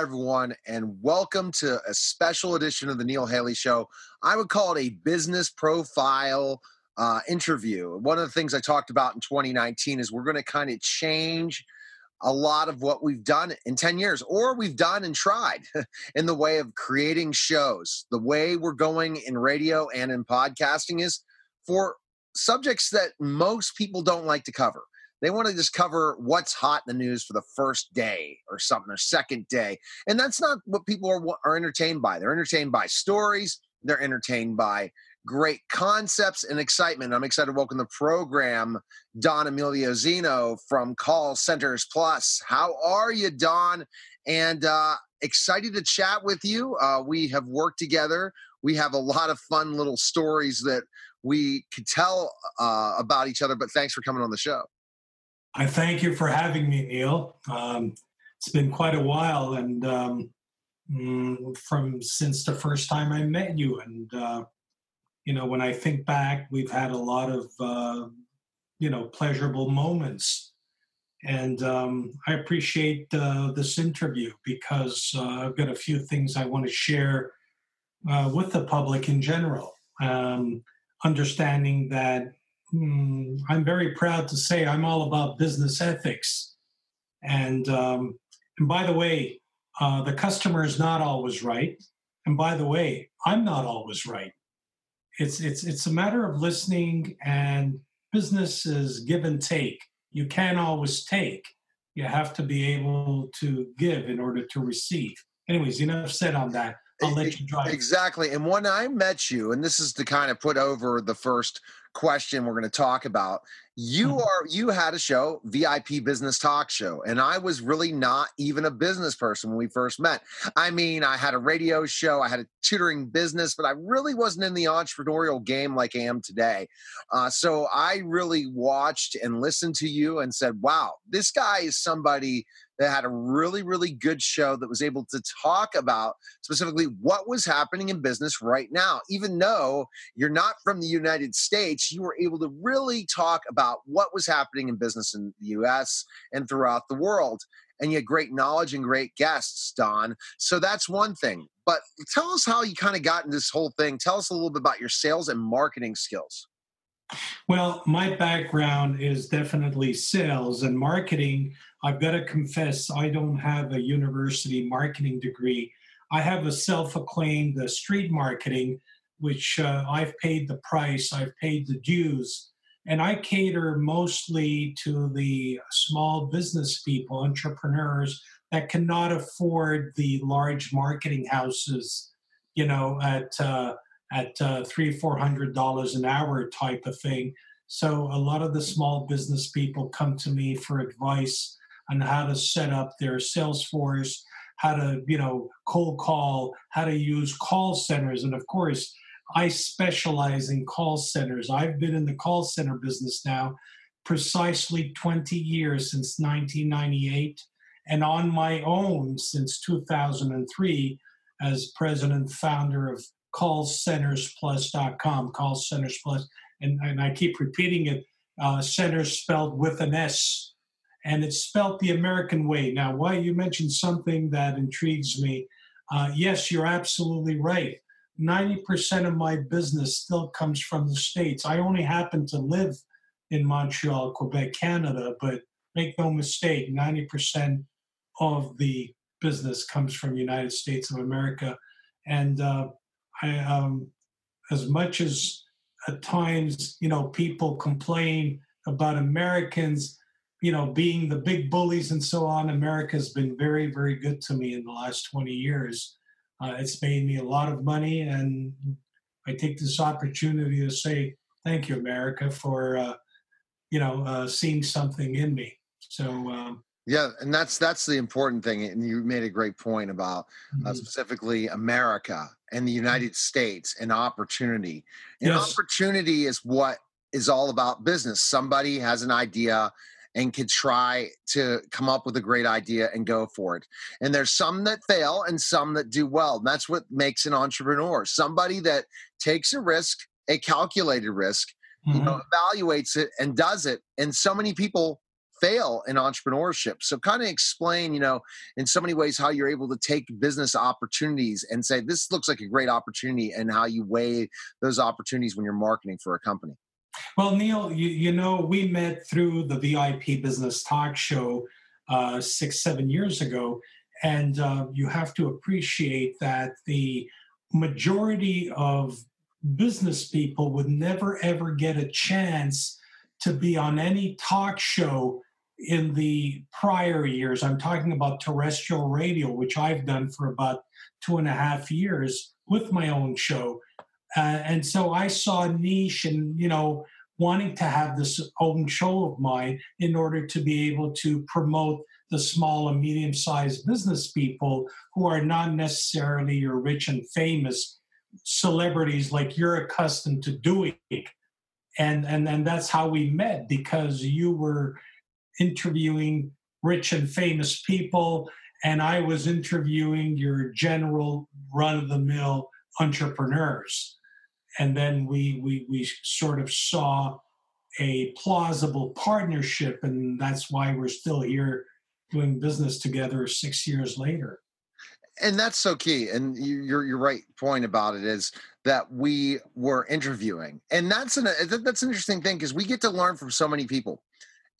Hi, everyone, and welcome to a special edition of the Neil Haley Show. I would call it a business profile uh, interview. One of the things I talked about in 2019 is we're going to kind of change a lot of what we've done in 10 years, or we've done and tried in the way of creating shows. The way we're going in radio and in podcasting is for subjects that most people don't like to cover they want to just cover what's hot in the news for the first day or something or second day and that's not what people are, are entertained by. They're entertained by stories they're entertained by great concepts and excitement. I'm excited to welcome the program don emilio Zinno from call centers plus. How are you don? And uh, excited to chat with you. Uh, we have worked together. We have a lot of fun little stories that we could tell uh, about each other but thanks for coming on the show I thank you for having me, Neil. Um, it's been quite a while, and um, mm, from since the first time I met you, and uh, you know, when I think back, we've had a lot of uh, you know pleasurable moments, and um, I appreciate uh, this interview because uh, I've got a few things I want to share uh, with the public in general. Um, understanding that Hmm, I'm very proud to say I'm all about business ethics. And, um, and by the way, uh, the customer is not always right. And by the way, I'm not always right. It's, it's, it's a matter of listening, and business is give and take. You can't always take, you have to be able to give in order to receive. Anyways, enough said on that. I'll let you drive. Exactly. And when I met you, and this is to kind of put over the first question we're going to talk about. You mm-hmm. are you had a show, VIP Business Talk Show, and I was really not even a business person when we first met. I mean, I had a radio show, I had a tutoring business, but I really wasn't in the entrepreneurial game like I am today. Uh, so I really watched and listened to you and said, "Wow, this guy is somebody that had a really, really good show that was able to talk about specifically what was happening in business right now. Even though you're not from the United States, you were able to really talk about what was happening in business in the US and throughout the world. And you had great knowledge and great guests, Don. So that's one thing. But tell us how you kind of got in this whole thing. Tell us a little bit about your sales and marketing skills. Well, my background is definitely sales and marketing. I've got to confess, I don't have a university marketing degree. I have a self acclaimed uh, street marketing, which uh, I've paid the price, I've paid the dues. And I cater mostly to the small business people, entrepreneurs that cannot afford the large marketing houses, you know, at uh, at uh, three, four hundred dollars an hour type of thing. So a lot of the small business people come to me for advice on how to set up their sales force, how to, you know, cold call, how to use call centers. And of course, I specialize in call centers. I've been in the call center business now precisely 20 years since 1998 and on my own since 2003 as president founder of callcentersplus.com, call centers plus, and, and I keep repeating it, uh, centers spelled with an S, and it's spelled the American way. Now, why you mentioned something that intrigues me. Uh, yes, you're absolutely right. 90% of my business still comes from the States. I only happen to live in Montreal, Quebec, Canada, but make no mistake, 90% of the business comes from United States of America. And uh, I, um, as much as at times, you know, people complain about Americans, you know, being the big bullies and so on, America's been very, very good to me in the last 20 years. Uh, it's made me a lot of money, and I take this opportunity to say thank you, America, for uh, you know uh, seeing something in me. So um, yeah, and that's that's the important thing. And you made a great point about uh, mm-hmm. specifically America and the United States and opportunity. And yes. opportunity is what is all about business. Somebody has an idea and can try to come up with a great idea and go for it. And there's some that fail and some that do well. And that's what makes an entrepreneur. Somebody that takes a risk, a calculated risk, mm-hmm. you know, mm-hmm. evaluates it and does it. And so many people fail in entrepreneurship. So kind of explain, you know, in so many ways how you're able to take business opportunities and say this looks like a great opportunity and how you weigh those opportunities when you're marketing for a company. Well, Neil, you, you know, we met through the VIP Business Talk Show uh, six, seven years ago. And uh, you have to appreciate that the majority of business people would never ever get a chance to be on any talk show in the prior years. I'm talking about terrestrial radio, which I've done for about two and a half years with my own show. Uh, and so I saw a niche and, you know, wanting to have this own show of mine in order to be able to promote the small and medium sized business people who are not necessarily your rich and famous celebrities like you're accustomed to doing. And, and, and that's how we met because you were interviewing rich and famous people, and I was interviewing your general run of the mill entrepreneurs and then we we we sort of saw a plausible partnership and that's why we're still here doing business together 6 years later. And that's so key and your your right point about it is that we were interviewing. And that's an that's an interesting thing because we get to learn from so many people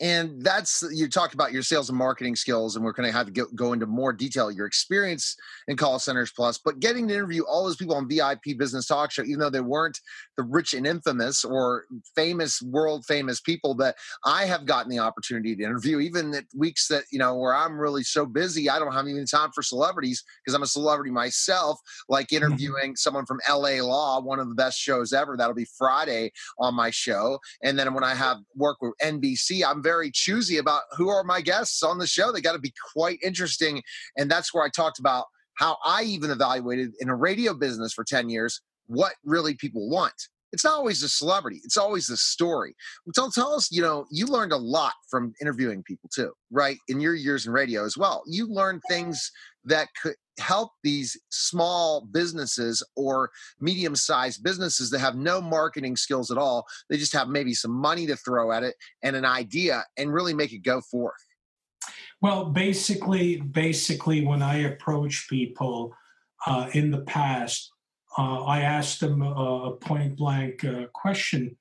and that's you talked about your sales and marketing skills and we're going to have to go, go into more detail your experience in call centers plus but getting to interview all those people on vip business talk show even though they weren't the rich and infamous or famous world famous people that i have gotten the opportunity to interview even at weeks that you know where i'm really so busy i don't have even time for celebrities because i'm a celebrity myself like mm-hmm. interviewing someone from la law one of the best shows ever that'll be friday on my show and then when i have work with nbc i'm very very choosy about who are my guests on the show. They got to be quite interesting. And that's where I talked about how I even evaluated in a radio business for 10 years what really people want. It's not always the celebrity, it's always the story. Tell, tell us, you know, you learned a lot from interviewing people too, right? In your years in radio as well. You learned things that could help these small businesses or medium sized businesses that have no marketing skills at all. They just have maybe some money to throw at it and an idea and really make it go forth. Well, basically, basically, when I approach people uh, in the past, uh, I asked them a point blank uh, question.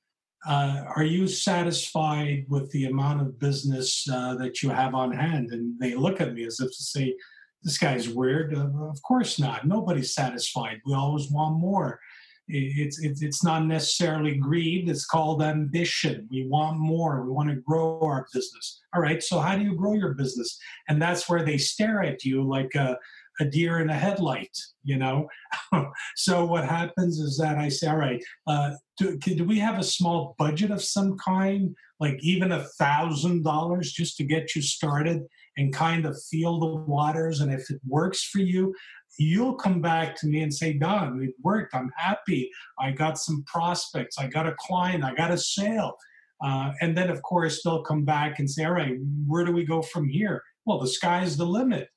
Uh, are you satisfied with the amount of business uh, that you have on hand? And they look at me as if to say, this guy's weird. Uh, of course not. Nobody's satisfied. We always want more. It's, it's, it's not necessarily greed. It's called ambition. We want more. We want to grow our business. All right. So how do you grow your business? And that's where they stare at you like a, a deer in a headlight, you know? so what happens is that I say, all right, uh, do, do we have a small budget of some kind, like even a thousand dollars just to get you started? and kind of feel the waters. And if it works for you, you'll come back to me and say, Don, it worked. I'm happy. I got some prospects. I got a client. I got a sale. Uh, and then, of course, they'll come back and say, all right, where do we go from here? Well, the sky's the limit.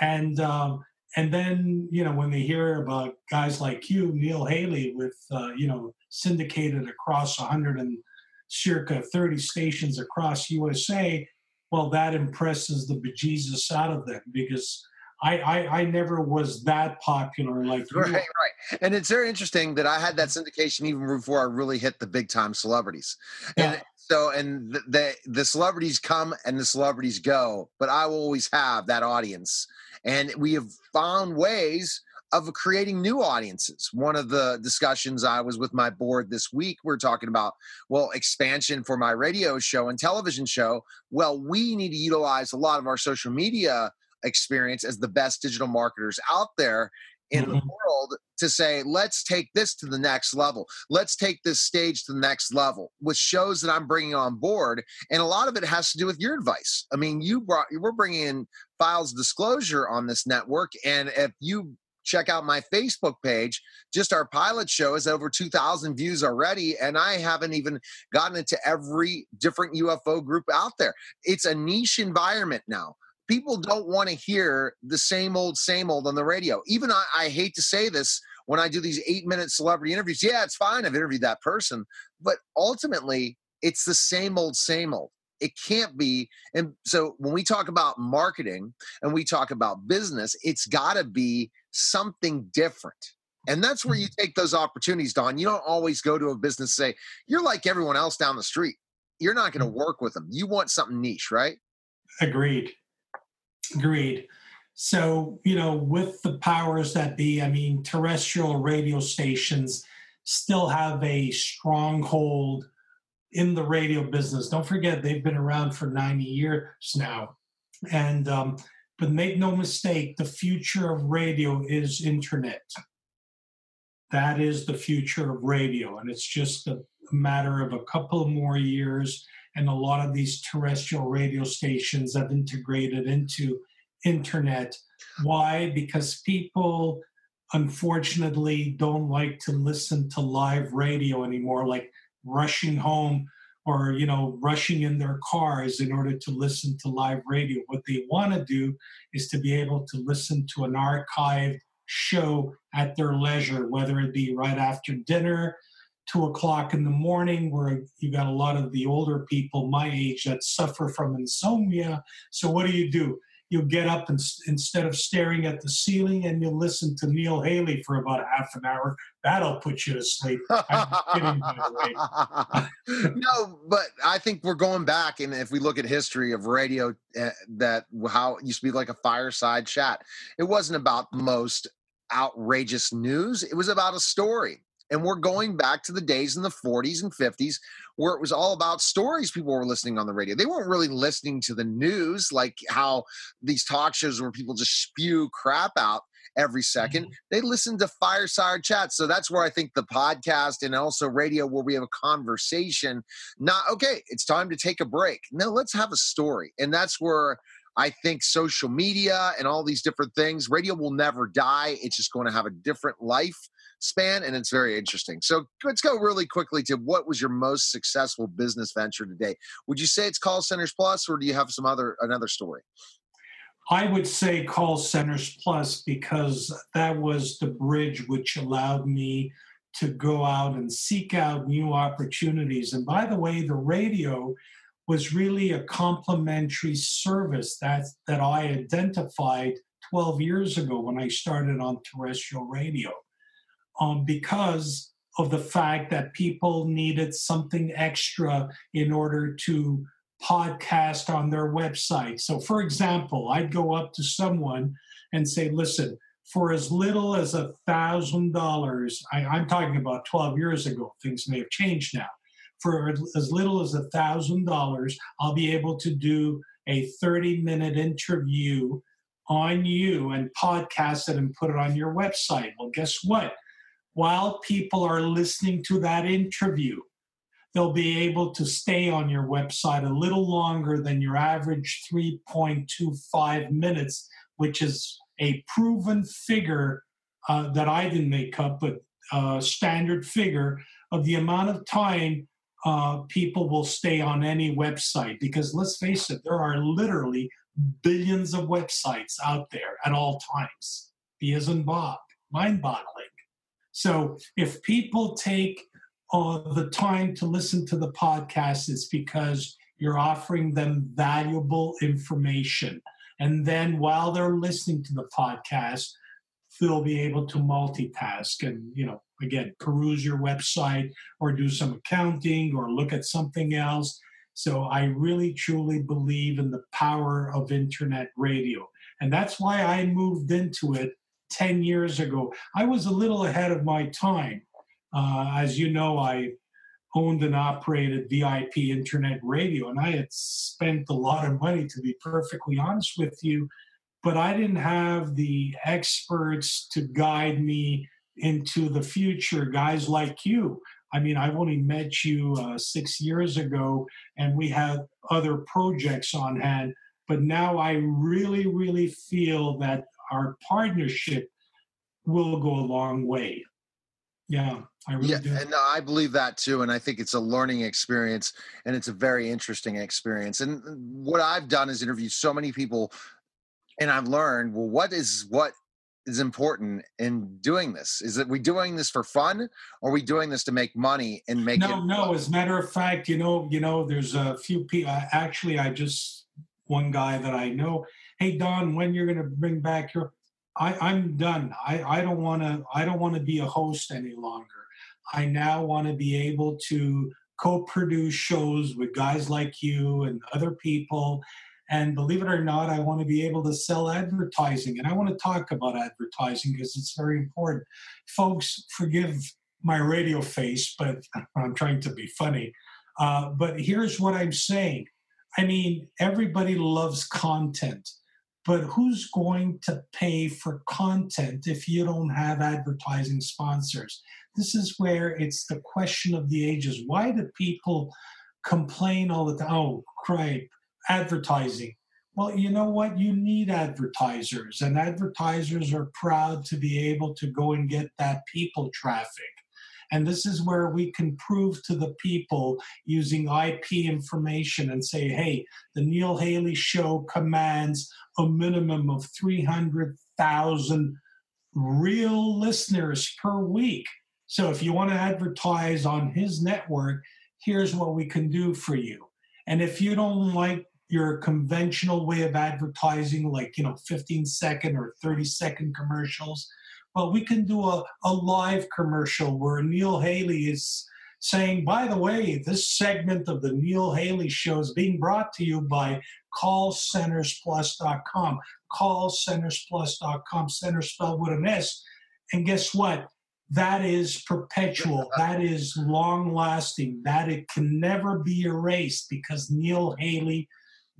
And, um, and then, you know, when they hear about guys like you, Neil Haley, with, uh, you know, syndicated across 100 and circa 30 stations across USA, well, that impresses the bejesus out of them because I, I, I never was that popular like you. Right, right. And it's very interesting that I had that syndication even before I really hit the big time celebrities. Yeah. And so, and the, the the celebrities come and the celebrities go, but I will always have that audience. And we have found ways of creating new audiences. One of the discussions I was with my board this week, we are talking about, well, expansion for my radio show and television show. Well, we need to utilize a lot of our social media experience as the best digital marketers out there in the Mhm. world to say, let's take this to the next level. Let's take this stage to the next level with shows that I'm bringing on board. And a lot of it has to do with your advice. I mean, you brought, we're bringing in files disclosure on this network. And if you check out my Facebook page, just our pilot show has over 2,000 views already. And I haven't even gotten into every different UFO group out there. It's a niche environment now people don't want to hear the same old, same old on the radio. Even I, I hate to say this when I do these eight minute celebrity interviews. Yeah, it's fine. I've interviewed that person. But ultimately, it's the same old, same old. It can't be. And so when we talk about marketing and we talk about business, it's got to be something different. And that's where you mm-hmm. take those opportunities, Don. You don't always go to a business say, you're like everyone else down the street. You're not going to mm-hmm. work with them. You want something niche, right? Agreed. Agreed. So, you know, with the powers that be, I mean, terrestrial radio stations still have a stronghold in the radio business. Don't forget, they've been around for 90 years now. And, um, but make no mistake, the future of radio is internet. That is the future of radio. And it's just a matter of a couple more years and a lot of these terrestrial radio stations have integrated into internet. Why? Because people unfortunately don't like to listen to live radio anymore like rushing home or you know rushing in their cars in order to listen to live radio. What they want to do is to be able to listen to an archived show at their leisure whether it be right after dinner two o'clock in the morning, where you got a lot of the older people my age that suffer from insomnia. So what do you do? You get up and instead of staring at the ceiling, and you listen to Neil Haley for about a half an hour. That'll put you to sleep. Kidding, no, but I think we're going back, and if we look at history of radio, uh, that how it used to be like a fireside chat. It wasn't about most outrageous news; it was about a story. And we're going back to the days in the 40s and 50s where it was all about stories people were listening on the radio. They weren't really listening to the news like how these talk shows where people just spew crap out every 2nd mm-hmm. They listened to fireside chats. So that's where I think the podcast and also radio where we have a conversation, not okay, it's time to take a break. No, let's have a story. And that's where I think social media and all these different things, radio will never die. It's just going to have a different life span and it's very interesting. So let's go really quickly to what was your most successful business venture today? Would you say it's call centers plus or do you have some other another story? I would say call centers plus because that was the bridge which allowed me to go out and seek out new opportunities. And by the way, the radio was really a complementary service that, that I identified 12 years ago when I started on terrestrial radio. Um, because of the fact that people needed something extra in order to podcast on their website. So, for example, I'd go up to someone and say, listen, for as little as a thousand dollars, I'm talking about 12 years ago, things may have changed now. For as little as a thousand dollars, I'll be able to do a 30 minute interview on you and podcast it and put it on your website. Well, guess what? While people are listening to that interview, they'll be able to stay on your website a little longer than your average 3.25 minutes, which is a proven figure uh, that I didn't make up, but uh, standard figure of the amount of time uh, people will stay on any website. Because let's face it, there are literally billions of websites out there at all times. B as in Bob, mind boggling. So if people take uh, the time to listen to the podcast, it's because you're offering them valuable information. And then while they're listening to the podcast, they'll be able to multitask and, you know, again, peruse your website or do some accounting or look at something else. So I really truly believe in the power of internet radio. And that's why I moved into it 10 years ago. I was a little ahead of my time. Uh, as you know, I owned and operated VIP internet radio, and I had spent a lot of money, to be perfectly honest with you, but I didn't have the experts to guide me into the future, guys like you. I mean, I've only met you uh, six years ago, and we had other projects on hand. But now I really, really feel that our partnership will go a long way. Yeah, I really yeah, do. and I believe that too. And I think it's a learning experience, and it's a very interesting experience. And uh, what I've done is interview so many people, and I've learned well, what is what is important in doing this? Is that we doing this for fun, or are we doing this to make money and make? No, it no. fun? As a matter of fact, you know, you know, there's a few people. Uh, actually, I just one guy that I know. Hey, Don, when you're going to bring back your? I, I'm done. I, I don't want to. I don't want to be a host any longer. I now want to be able to co-produce shows with guys like you and other people. And believe it or not, I want to be able to sell advertising. And I want to talk about advertising because it's very important. Folks, forgive my radio face, but I'm trying to be funny. Uh, but here's what I'm saying I mean, everybody loves content, but who's going to pay for content if you don't have advertising sponsors? This is where it's the question of the ages. Why do people complain all the time? Oh, great, advertising. Well, you know what? You need advertisers, and advertisers are proud to be able to go and get that people traffic. And this is where we can prove to the people using IP information and say, hey, the Neil Haley show commands a minimum of 300,000 real listeners per week. So if you want to advertise on his network, here's what we can do for you. And if you don't like your conventional way of advertising, like, you know, 15 second or 30 second commercials, well, we can do a, a live commercial where Neil Haley is saying, by the way, this segment of the Neil Haley show is being brought to you by callcentersplus.com. Callcentersplus.com, center spelled with an S. And guess what? That is perpetual. That is long lasting. That it can never be erased because Neil Haley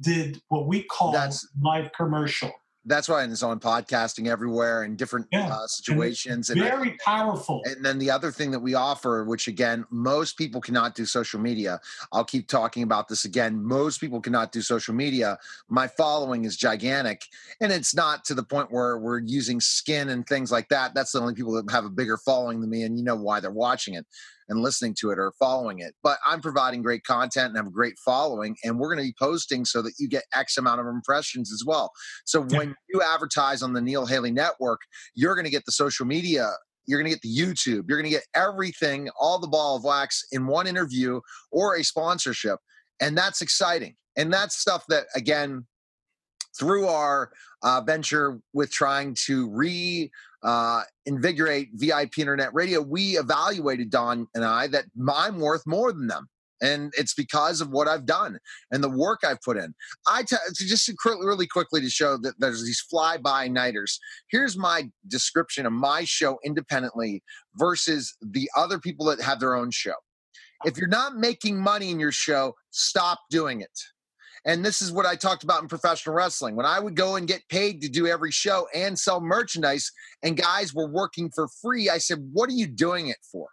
did what we call That's- live commercial. That's why it's on podcasting everywhere in different Yeah, uh, situations. And Very powerful. And then the other thing that we offer, which again, most people cannot do social media. I'll keep talking about this again. Most people cannot do social media. My following is gigantic, and it's not to the point where we're using skin and things like that. That's the only people that have a bigger following than me, and you know why they're watching it and listening to it or following it. But I'm providing great content and have a great following, and we're going to be posting so that you get X amount of impressions as well. So Yeah. when you advertise on the Neil Haley Network, you're going to get the social media you're going to get the YouTube. You're going to get everything, all the ball of wax in one interview or a sponsorship. And that's exciting. And that's stuff that, again, through our uh, venture with trying to re uh, invigorate VIP internet radio, we evaluated Don and I that I'm worth more than them. And it's because of what I've done and the work I've put in. I t- just really quickly to show that there's these fly by nighters. Here's my description of my show independently versus the other people that have their own show. If you're not making money in your show, stop doing it. And this is what I talked about in professional wrestling. When I would go and get paid to do every show and sell merchandise, and guys were working for free, I said, What are you doing it for?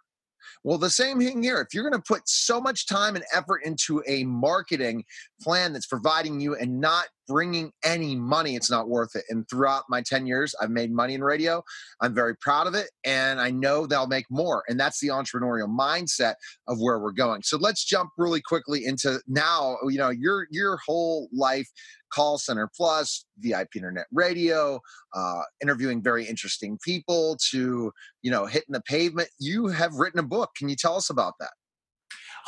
Well, the same thing here. If you're going to put so much time and effort into a marketing plan that's providing you and not bringing any money, it's not worth it. And throughout my 10 years, I've made money in radio. I'm very proud of it. And I know they'll make more. And that's the entrepreneurial mindset of where we're going. So let's jump really quickly into now, you know, your your whole life call center plus vip internet radio uh, interviewing very interesting people to you know hitting the pavement you have written a book can you tell us about that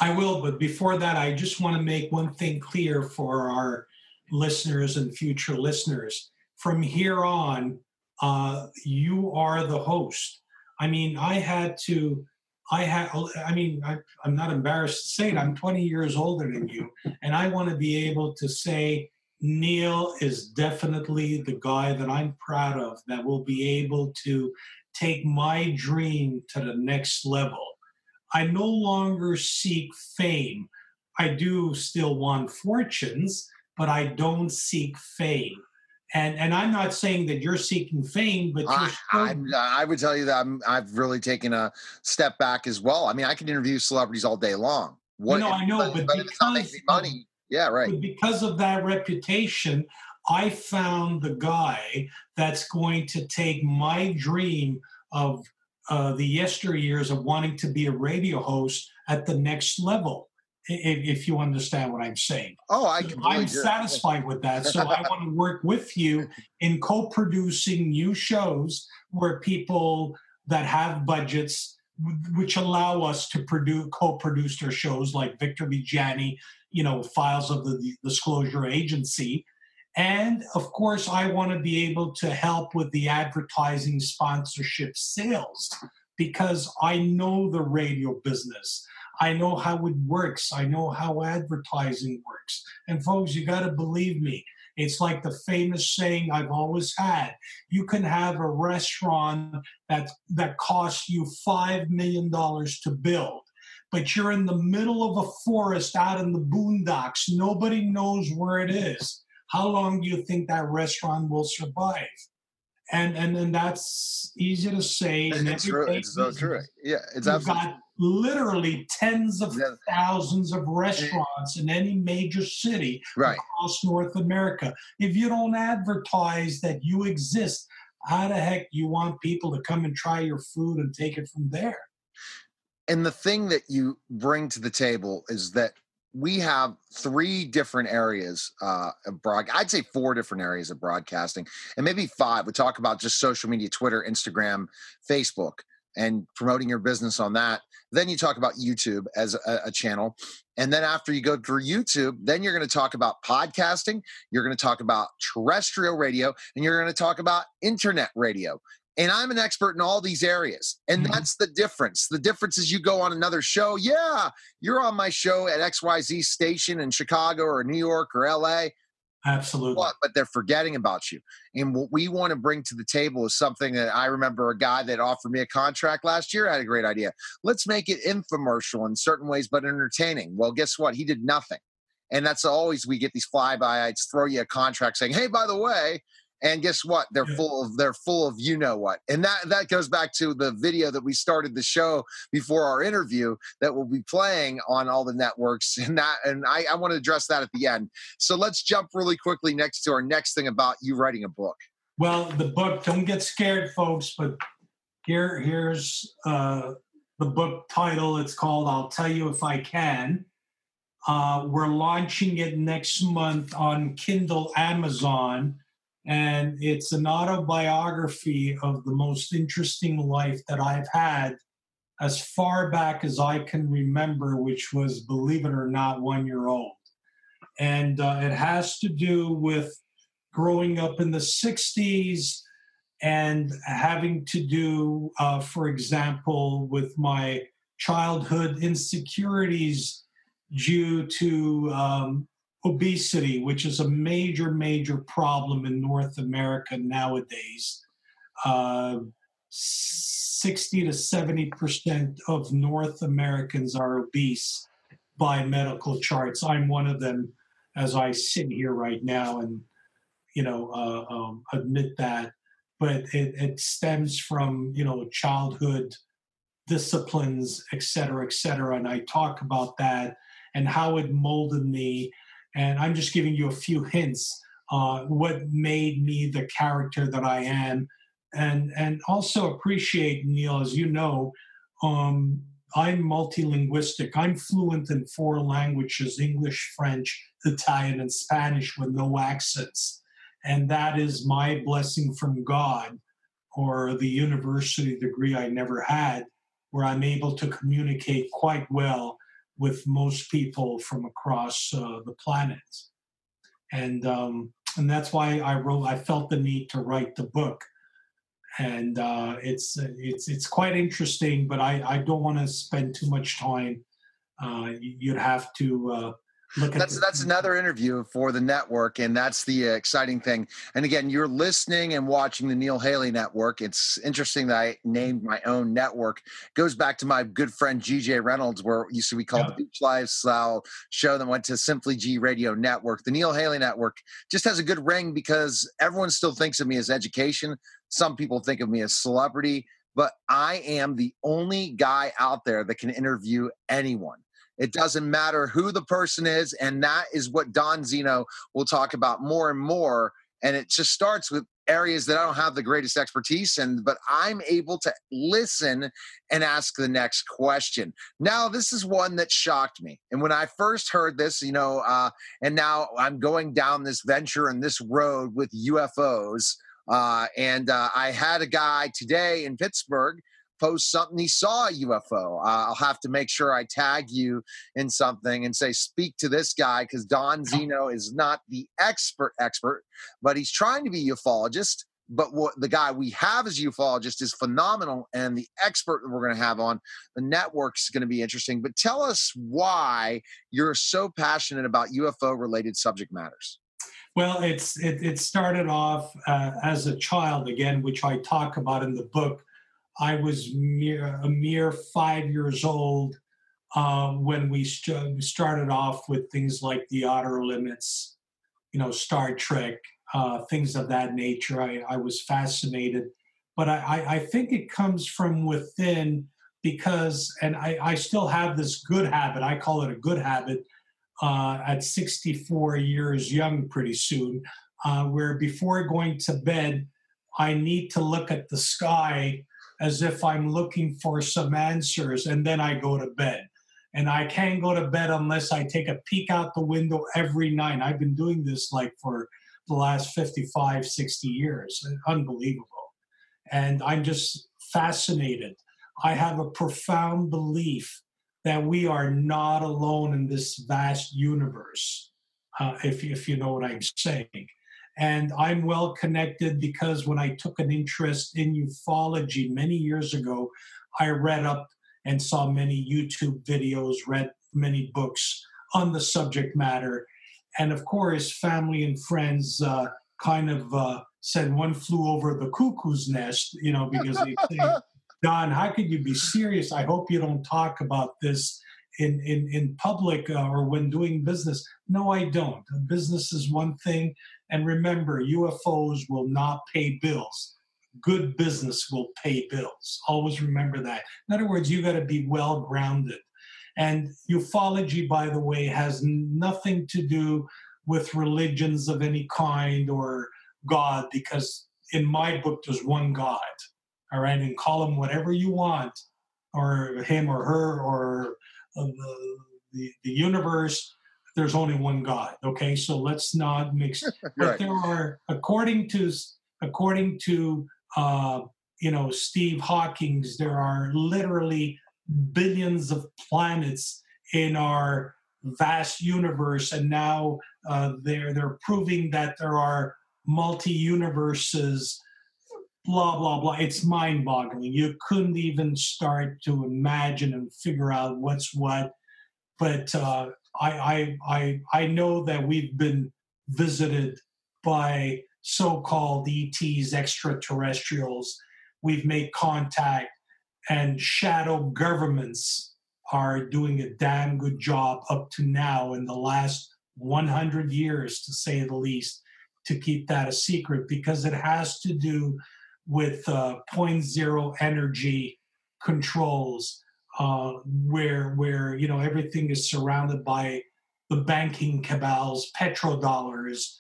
I will, but before that, I just want to make one thing clear for our listeners and future listeners. From here on, uh, you are the host. I mean, I had to. I had. I mean, I, I'm not embarrassed to say it. I'm 20 years older than you, and I want to be able to say Neil is definitely the guy that I'm proud of that will be able to take my dream to the next level. I no longer seek fame. I do still want fortunes, but I don't seek fame. And and I'm not saying that you're seeking fame, but I, I, would tell you that I'm, I've really taken a step back as well. I mean, I can interview celebrities all day long. What, no, I know, but, but because money, yeah, right. because of that reputation, I found the guy that's going to take my dream of uh, the yesteryears of wanting to be a radio host at the next level. If, if you understand what I'm saying. Oh, I I'm satisfied with that. So I want to work with you in co-producing new shows where people that have budgets which allow us to produce co-produce their shows like Victor Viggiani, you know, files of the disclosure agency, and of course, I want to be able to help with the advertising sponsorship sales because I know the radio business. I know how it works. I know how advertising works. And folks, you got to believe me. It's like the famous saying I've always had. You can have a restaurant that that costs you 5 million dollars to build, but you're in the middle of a forest out in the boondocks. Nobody knows where it is how long do you think that restaurant will survive? And and then that's easy to say. It's, true. it's so true. Yeah, it's You've absolutely. got literally tens of yeah. thousands of restaurants in any major city right. across North America. If you don't advertise that you exist, how the heck do you want people to come and try your food and take it from there? And the thing that you bring to the table is that we have three different areas uh, of broad. I'd say four different areas of broadcasting, and maybe five. We talk about just social media: Twitter, Instagram, Facebook, and promoting your business on that. Then you talk about YouTube as a, a channel, and then after you go through YouTube, then you're going to talk about podcasting. You're going to talk about terrestrial radio, and you're going to talk about internet radio. And I'm an expert in all these areas. And mm-hmm. that's the difference. The difference is you go on another show. Yeah, you're on my show at XYZ station in Chicago or New York or LA. Absolutely. What? But they're forgetting about you. And what we want to bring to the table is something that I remember a guy that offered me a contract last year had a great idea. Let's make it infomercial in certain ways, but entertaining. Well, guess what? He did nothing. And that's always we get these flybyites throw you a contract saying, hey, by the way, and guess what? They're full of they're full of you know what. And that that goes back to the video that we started the show before our interview that will be playing on all the networks and that and i, I want to address that at the end. So let's jump really quickly next to our next thing about you writing a book. Well the book don't get scared folks but here here's uh, the book title. It's called i'll tell you if i can. Uh, we're launching it next month on kindle amazon and it's an autobiography of the most interesting life that I've had as far back as I can remember, which was, believe it or not, one year old. And uh, it has to do with growing up in the 60s and having to do, uh, for example, with my childhood insecurities due to um, obesity, which is a major, major problem in North America nowadays. Uh, 60 to 70 percent of North Americans are obese by medical charts. I'm one of them as I sit here right now and, you know, uh, um, admit that. But it, it stems from, you know, childhood disciplines, et cetera, et cetera. And I talk about that and how it molded me and I'm just giving you a few hints uh, what made me the character that I am. And, and also appreciate, Neil, as you know, um, I'm multilinguistic. I'm fluent in four languages English, French, Italian, and Spanish with no accents. And that is my blessing from God or the university degree I never had, where I'm able to communicate quite well with most people from across uh, the planet. and um, and that's why I wrote. I felt the need to write the book, and uh, it's it's it's quite interesting. But I I don't want to spend too much time. Uh, you'd have to uh, that's that's another interview for the network, and that's the uh, exciting thing. And again, you're listening and watching the Neil Haley Network. It's interesting that I named my own network. It goes back to my good friend GJ Reynolds, where used to be called yeah. the Beach Lifestyle Show, that went to Simply G Radio Network. The Neil Haley Network just has a good ring because everyone still thinks of me as education. Some people think of me as celebrity, but I am the only guy out there that can interview anyone it doesn't matter who the person is. And that is what Don Zinno will talk about more and more. And it just starts with areas that I don't have the greatest expertise in, but I'm able to listen and ask the next question. Now, this is one that shocked me. And when I first heard this, you know, uh, and now I'm going down this venture and this road with UFOs. Uh, and uh, I had a guy today in Pittsburgh post something he saw a UFO. Uh, I'll have to make sure I tag you in something and say, speak to this guy because Don Zinno is not the expert expert, but he's trying to be a ufologist. But what the guy we have as ufologist is phenomenal, and the expert that we're going to have on the network is going to be interesting. But tell us why you're so passionate about UFO related subject matters. Well, it's it, it started off uh, as a child again, which I talk about in the book I was mere, a mere five years old uh, when we st- started off with things like the Outer Limits, you know, Star Trek, uh, things of that nature. I, I was fascinated, but I, I, think it comes from within because, and I, I still have this good habit. I call it a good habit. Uh, at 64 years young, pretty soon, uh, where before going to bed, I need to look at the sky as if I'm looking for some answers, and then I go to bed. And I can't go to bed unless I take a peek out the window every night. I've been doing this like for the last 55, 60 years. Unbelievable. And I'm just fascinated. I have a profound belief that we are not alone in this vast universe, uh, if, if you know what I'm saying. And I'm well connected because when I took an interest in ufology many years ago, I read up and saw many YouTube videos, read many books on the subject matter. And of course, family and friends uh, kind of uh, said one flew over the cuckoo's nest, you know, because they say, Don, how could you be serious? I hope you don't talk about this in, in, in public uh, or when doing business. No, I don't. Business is one thing, and remember, UFOs will not pay bills. Good business will pay bills. Always remember that. In other words, you got to be well grounded. And ufology, by the way, has nothing to do with religions of any kind or God, because in my book, there's one God. All right, and call him whatever you want, or him or her, or uh, the, the, the universe there's only one God. Okay, so let's not mix. But there are, according to according to uh, you know Steve Hawking's, there are literally billions of planets in our vast universe, and now uh, they're they're proving that there are multi universes. Blah blah blah. It's mind-boggling. You couldn't even start to imagine and figure out what's what. But uh, I, I, I, I know that we've been visited by so called ETs, extraterrestrials. We've made contact, and shadow governments are doing a damn good job up to now in the last 100 years, to say the least, to keep that a secret because it has to do with uh, point zero energy controls uh, where where you know everything is surrounded by the banking cabals, petrodollars,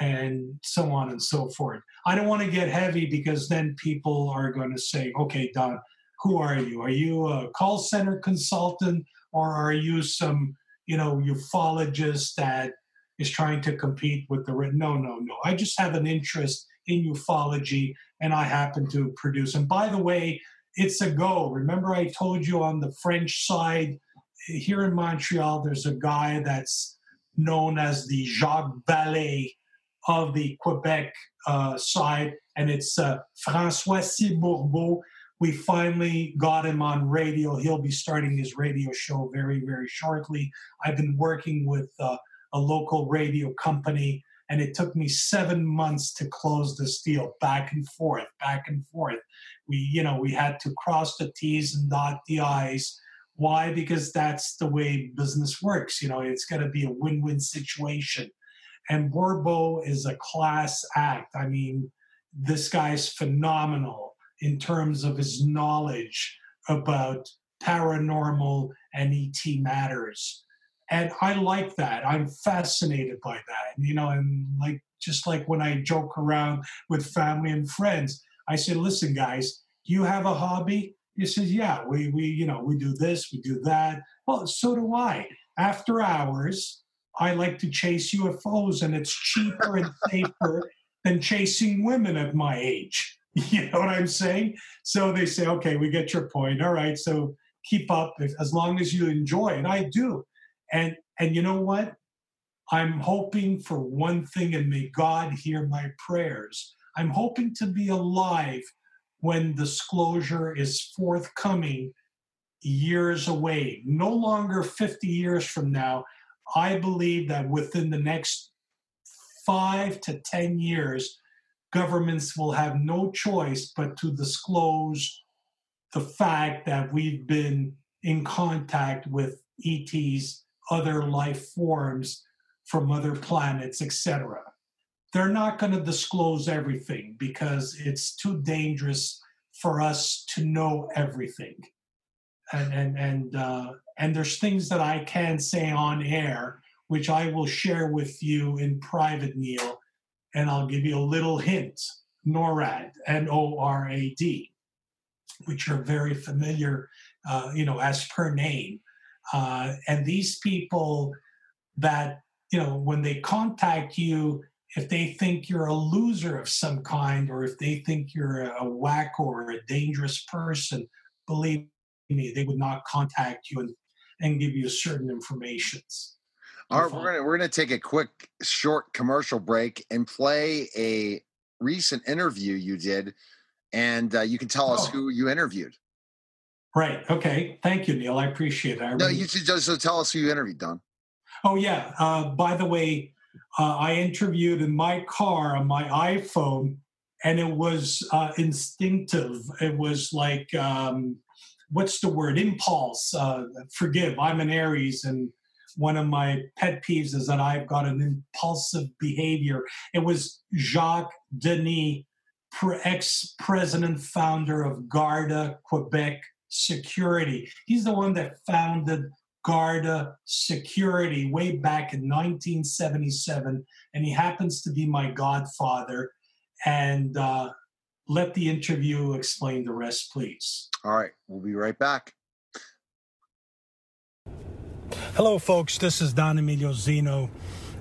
and so on and so forth. I don't want to get heavy because then people are going to say, "Okay, Don, who are you? Are you a call center consultant, or are you some you know ufologist that is trying to compete with the no no no i just have an interest in ufology and i happen to produce and by the way it's a go. Remember, I told you on the French side here in Montreal, there's a guy that's known as the Jacques Vallée of the Quebec uh, side, and it's uh, Francois C. Bourbeau. We finally got him on radio. He'll be starting his radio show very, very shortly. I've been working with uh, a local radio company, and it took me seven months to close this deal, back and forth, back and forth. We, you know, we had to cross the T's and dot the I's. Why? Because that's the way business works. You know, it's got to be a win-win situation. And Bourbeau is a class act. I mean, this guy's phenomenal in terms of his knowledge about paranormal and ET matters. And I like that. I'm fascinated by that. You know, and like just like when I joke around with family and friends, I say, listen, guys, you have a hobby? He says, yeah, we, we, you know, we do this, we do that. Well, so do I. After hours, I like to chase UFOs, and it's cheaper and safer than chasing women at my age. You know what I'm saying? So they say, okay, we get your point. All right, so keep up if, as long as you enjoy, and I do. And and you know what? I'm hoping for one thing, and may God hear my prayers. I'm hoping to be alive when disclosure is forthcoming years away, no longer 50 years from now. I believe that within the next five to 10 years, governments will have no choice but to disclose the fact that we've been in contact with ETs, other life forms from other planets, etc. They're not going to disclose everything because it's too dangerous for us to know everything. And and and uh, and there's things that I can say on air which I will share with you in private, Neil, and I'll give you a little hint NORAD, N O R A D, which are very familiar, uh, you know, as per name. Uh, and these people that, you know, when they contact you, if they think you're a loser of some kind or if they think you're a, a whack or a dangerous person, believe me, they would not contact you and, and give you certain informations. All right, we're gonna we're gonna take a quick short commercial break and play a recent interview you did, and uh, you can tell us oh. who you interviewed. Right. Okay. Thank you, Neil. I appreciate it. I no, you should just so tell us who you interviewed, Don. Oh yeah. Uh, by the way, uh, I interviewed in my car on my iPhone, and it was uh, instinctive. It was like um, what's the word? Impulse. Uh, forgive. I'm an Aries, and one of my pet peeves is that I've got an impulsive behavior. It was Jacques Denis, ex president founder of Garda Quebec Security. He's the one that founded Garda Security way back in 1977, and he happens to be my godfather. And uh, let the interview explain the rest, please. All right, we'll be right back. Hello, folks. This is Don Emilio Zinno,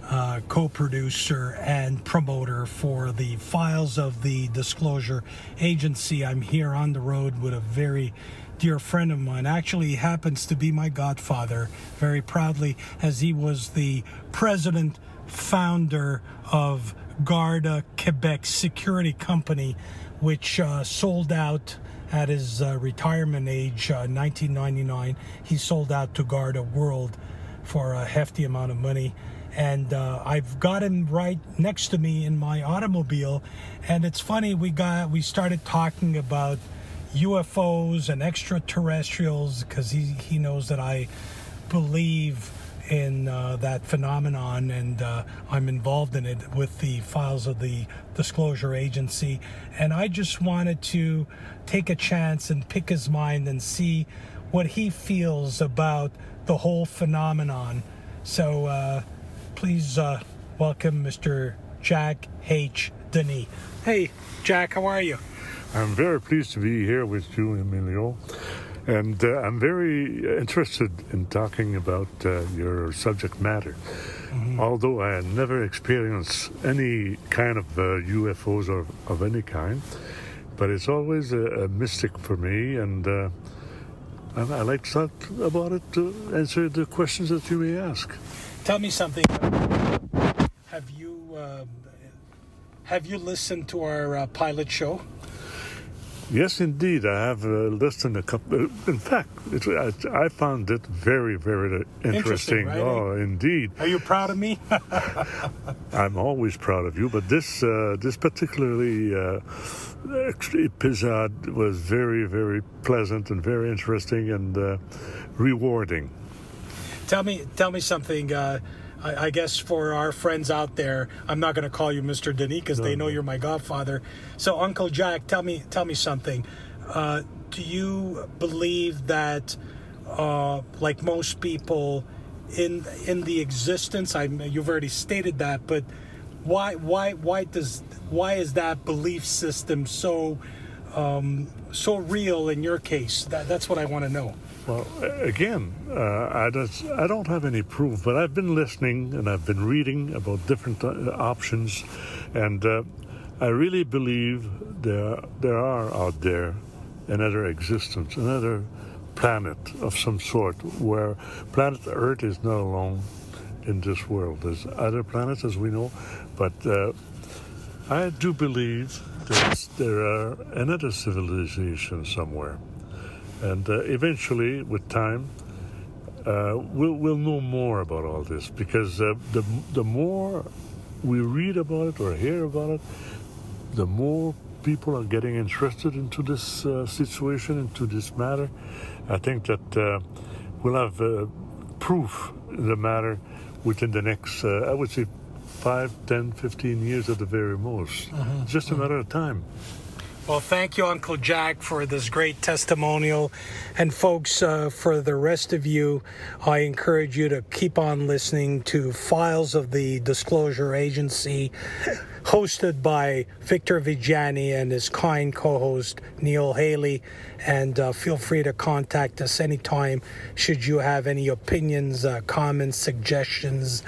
uh, co producer and promoter for the files of the Disclosure Agency. I'm here on the road with a very dear friend of mine. Actually, happens to be my godfather, very proudly, as he was the president founder of Garda Quebec Security Company, which uh, sold out at his uh, retirement age, uh, 1999, he sold out to Garda World for a hefty amount of money. And uh, I've got him right next to me in my automobile. And it's funny, we got we started talking about UFOs and extraterrestrials because he, he knows that I believe in uh, that phenomenon, and uh, I'm involved in it with the files of the Disclosure Agency. And I just wanted to take a chance and pick his mind and see what he feels about the whole phenomenon. So uh, please uh, welcome Mr. Jack H. Denis. Hey, Jack, how are you? I'm very pleased to be here with you, Emilio. And uh, I'm very interested in talking about uh, your subject matter. Mm-hmm. Although I never experienced any kind of uh, UFOs or of any kind, but it's always a, a mystic for me. And uh, and I like to talk about it to answer the questions that you may ask. Tell me something. Have you uh, have you listened to our uh, pilot show? Yes, indeed. I have uh, listened a couple. In fact, I, I, found it very, very interesting. interesting right? Oh, indeed. Are you proud of me? I'm always proud of you, but this uh, this particularly uh, episode was very, very pleasant and very interesting and uh, rewarding. Tell me, tell me something. I, I, guess for our friends out there, I'm not going to call you Mr. Denis because no, they know you're my godfather. So, Uncle Jack, tell me, tell me something. Uh, do you believe that, uh, like most people, in in the existence? I you've already stated that, but why why why does why is that belief system so um, so real in your case? That, that's what I want to know. Well, again, uh, I, just, I don't have any proof, but I've been listening and I've been reading about different uh, options, and uh, I really believe there there are out there another existence, another planet of some sort, where planet Earth is not alone in this world. There's other planets, as we know, but uh, I do believe that there are another civilization somewhere. And uh, eventually, with time, uh, we'll, we'll know more about all this because uh, the, the more we read about it or hear about it, the more people are getting interested into this uh, situation, into this matter. I think that uh, we'll have uh, proof in the matter within the next, I would say, 5, 10, 15 years at the very most. It's just a matter of time. Well, thank you, Uncle Jack, for this great testimonial. And, folks, uh, for the rest of you, I encourage you to keep on listening to Files of the Disclosure Agency, hosted by Victor Viggiani and his kind co host, Neil Haley. And uh, feel free to contact us anytime should you have any opinions, uh, comments, suggestions,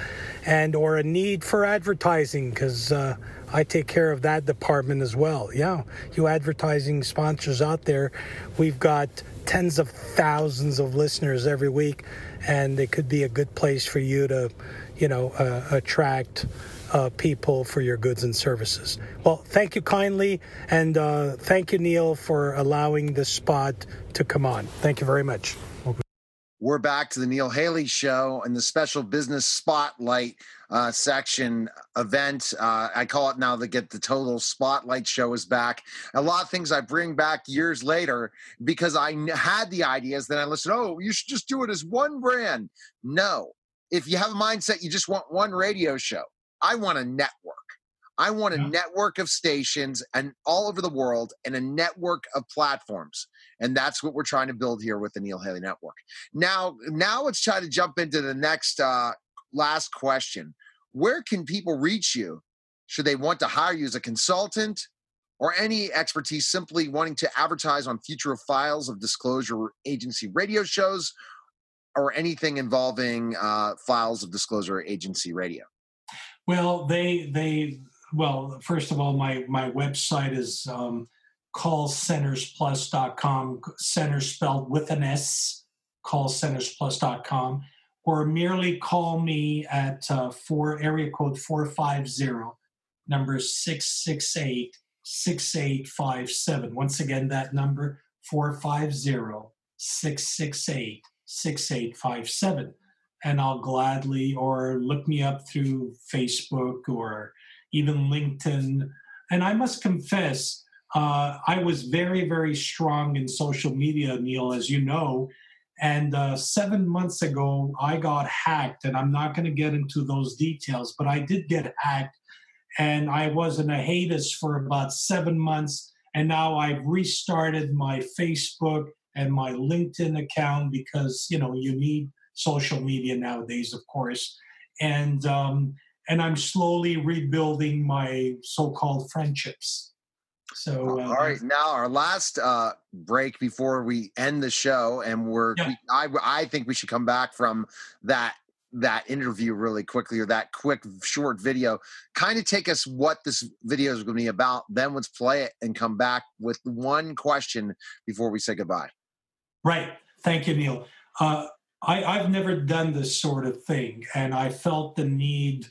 and or a need for advertising, because uh, I take care of that department as well. Yeah, you advertising sponsors out there, we've got tens of thousands of listeners every week, and it could be a good place for you to, you know, uh, attract uh, people for your goods and services. Well, thank you kindly, and uh, thank you, Neil, for allowing this spot to come on. Thank you very much. We're back to the Neil Haley Show and the special business spotlight uh, section event. Uh, I call it now the Get the Total Spotlight Show is back. A lot of things I bring back years later because I had the ideas. Then I listened, oh, you should just do it as one brand. No. If you have a mindset, you just want one radio show. I want a network. I want a yeah. network of stations and all over the world and a network of platforms. And that's what we're trying to build here with the Neil Haley Network. Now, now let's try to jump into the next uh, last question. Where can people reach you? Should they want to hire you as a consultant or any expertise simply wanting to advertise on future files of disclosure agency radio shows or anything involving uh, files of disclosure agency radio? Well, they they well, first of all, my my website is um, callcentersplus.com, center spelled with an S, callcentersplus.com, or merely call me at uh, four area code 450, number 668 6857. Once again, that number 450 668 6857. And I'll gladly, or look me up through Facebook or even LinkedIn. And I must confess, uh, I was very, very strong in social media, Neil, as you know. And uh, seven months ago, I got hacked, and I'm not going to get into those details, but I did get hacked, and I was in a hiatus for about seven months. And now I've restarted my Facebook and my LinkedIn account because you know you need social media nowadays, of course. And um, and I'm slowly rebuilding my so-called friendships. So, uh, all right, now our last uh, break before we end the show, and we're yeah. we, I I think we should come back from that that interview really quickly or that quick short video kind of take us what this video is going to be about then let's play it and come back with one question before we say goodbye right Thank you, Neil. Uh, I, I've never done this sort of thing, and I felt the need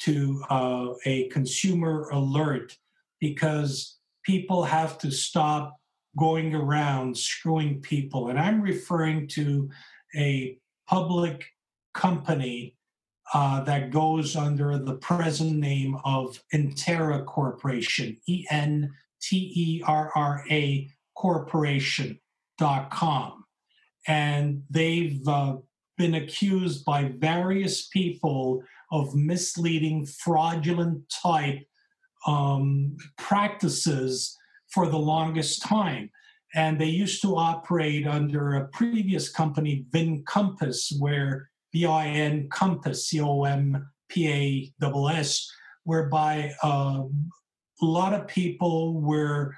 to uh, a consumer alert because people have to stop going around screwing people. And I'm referring to a public company uh, that goes under the present name of Enterra Corporation, E N T E R R A Corporation.com. And they've uh, been accused by various people of misleading, fraudulent type um, practices for the longest time. And they used to operate under a previous company, VinCompass, where V I N Compass, C O M P A S, whereby uh, a lot of people were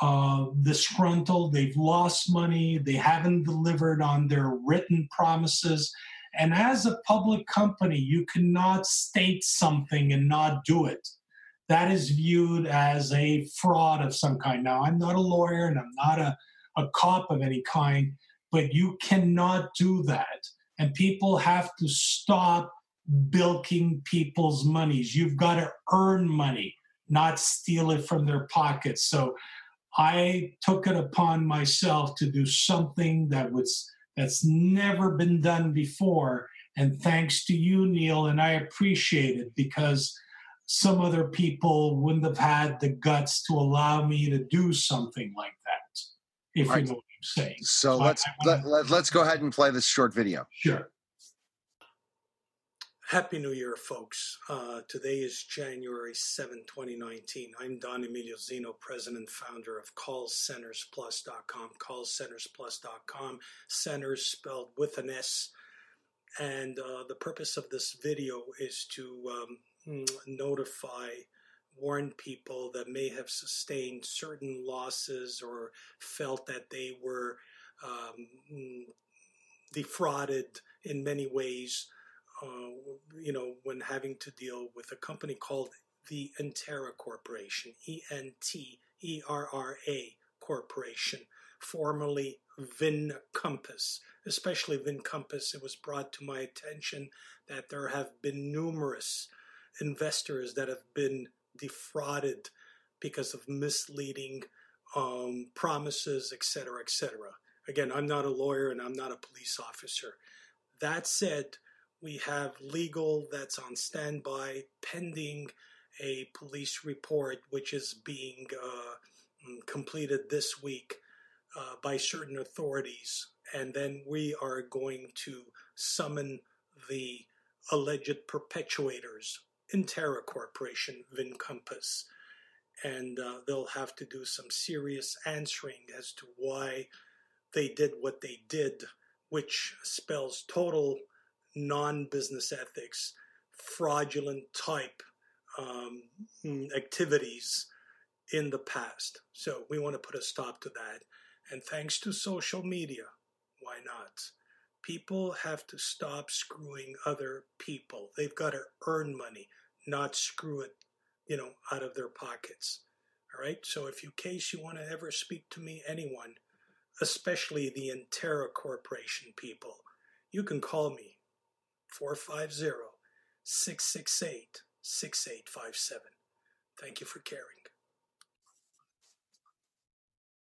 uh, disgruntled, they've lost money, they haven't delivered on their written promises. And as a public company, you cannot state something and not do it that is viewed as a fraud of some kind. Now, I'm not a lawyer and I'm not a, a cop of any kind, but you cannot do that. And people have to stop bilking people's monies. You've got to earn money, not steal it from their pockets. So I took it upon myself to do something that was that's never been done before. And thanks to you, Neil, and I appreciate it because some other people wouldn't have had the guts to allow me to do something like that, if right. you know what I'm saying. So, so let's wanna... let, let, let's go ahead and play this short video. Sure. Happy New Year, folks. Uh, today is January 7, 2019. I'm Don Emilio Zinno, president and founder of callcentersplus.com, callcentersplus.com, centers spelled with an S. And uh, the purpose of this video is to um, notify, warn people that may have sustained certain losses or felt that they were um, mm, defrauded in many ways, uh, you know, when having to deal with a company called the Enterra Corporation, E N T E R R A Corporation, formerly VinCompass. Especially VinCompass, it was brought to my attention that there have been numerous investors that have been defrauded because of misleading um, promises, et cetera, et cetera. Again, I'm not a lawyer and I'm not a police officer. That said, we have legal that's on standby pending a police report, which is being uh, mm, completed this week uh, by certain authorities. And then we are going to summon the alleged perpetuators Enterra Corporation, VinCompass. And uh, they'll have to do some serious answering as to why they did what they did, which spells total non business ethics, fraudulent type um, activities in the past. So we want to put a stop to that. And thanks to social media, why not? People have to stop screwing other people. They've got to earn money, not screw it, you know, out of their pockets. All right. So if you case you want to ever speak to me, anyone, especially the Enterra Corporation people, you can call me 450 668 6857. Thank you for caring.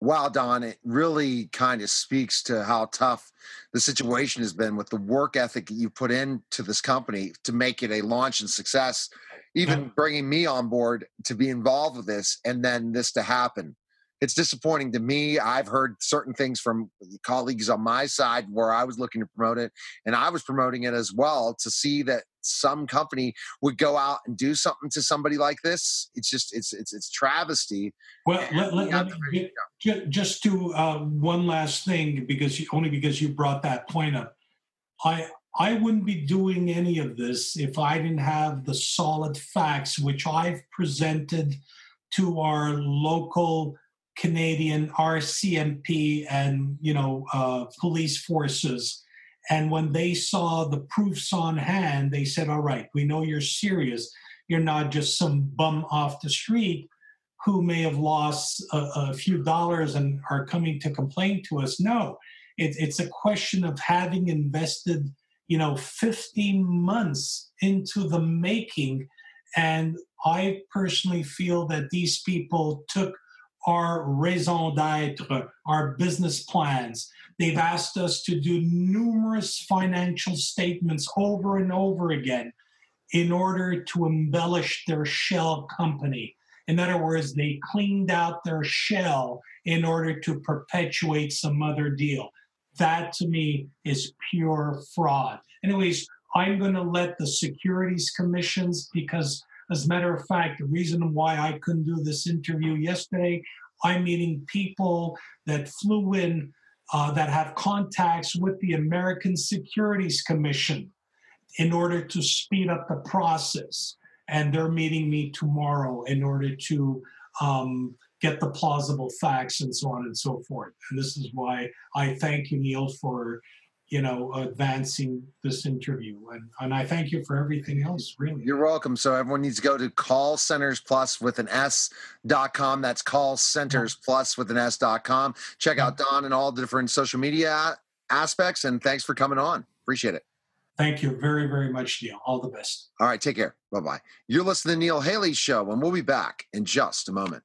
Wow, Don, it really kind of speaks to how tough the situation has been with the work ethic that you put into this company to make it a launch and success, even bringing me on board to be involved with this and then this to happen it's disappointing to me. I've heard certain things from colleagues on my side where I was looking to promote it, and I was promoting it as well to see that some company would go out and do something to somebody like this. It's just it's it's it's travesty. Well, let, let, let me get, just to uh, one last thing because you, only because you brought that point up, I I wouldn't be doing any of this if I didn't have the solid facts which I've presented to our local Canadian RCMP and you know uh, police forces. And when they saw the proofs on hand, they said, "All right, we know you're serious. You're not just some bum off the street who may have lost a, a few dollars and are coming to complain to us." No, it, it's a question of having invested, you know, 15 months into the making. And I personally feel that these people took our raison d'etre, our business plans. They've asked us to do numerous financial statements over and over again in order to embellish their shell company. In other words, they cleaned out their shell in order to perpetuate some other deal. That to me is pure fraud. Anyways, I'm going to let the securities commissions, because as a matter of fact, the reason why I couldn't do this interview yesterday, I'm meeting people that flew in uh, that have contacts with the American Securities Commission in order to speed up the process. And they're meeting me tomorrow in order to um, get the plausible facts and so on and so forth. And this is why I thank you, Neil, for you know advancing this interview and, and i thank you for everything else really you're welcome so everyone needs to go to call centers plus with an s dot com that's call centers plus with an s dot com check out don and all the different social media aspects and thanks for coming on appreciate it Thank you very, very much, Neil. All the best. All right, take care. Bye bye. You're listening to Neil Haley Show, and we'll be back in just a moment.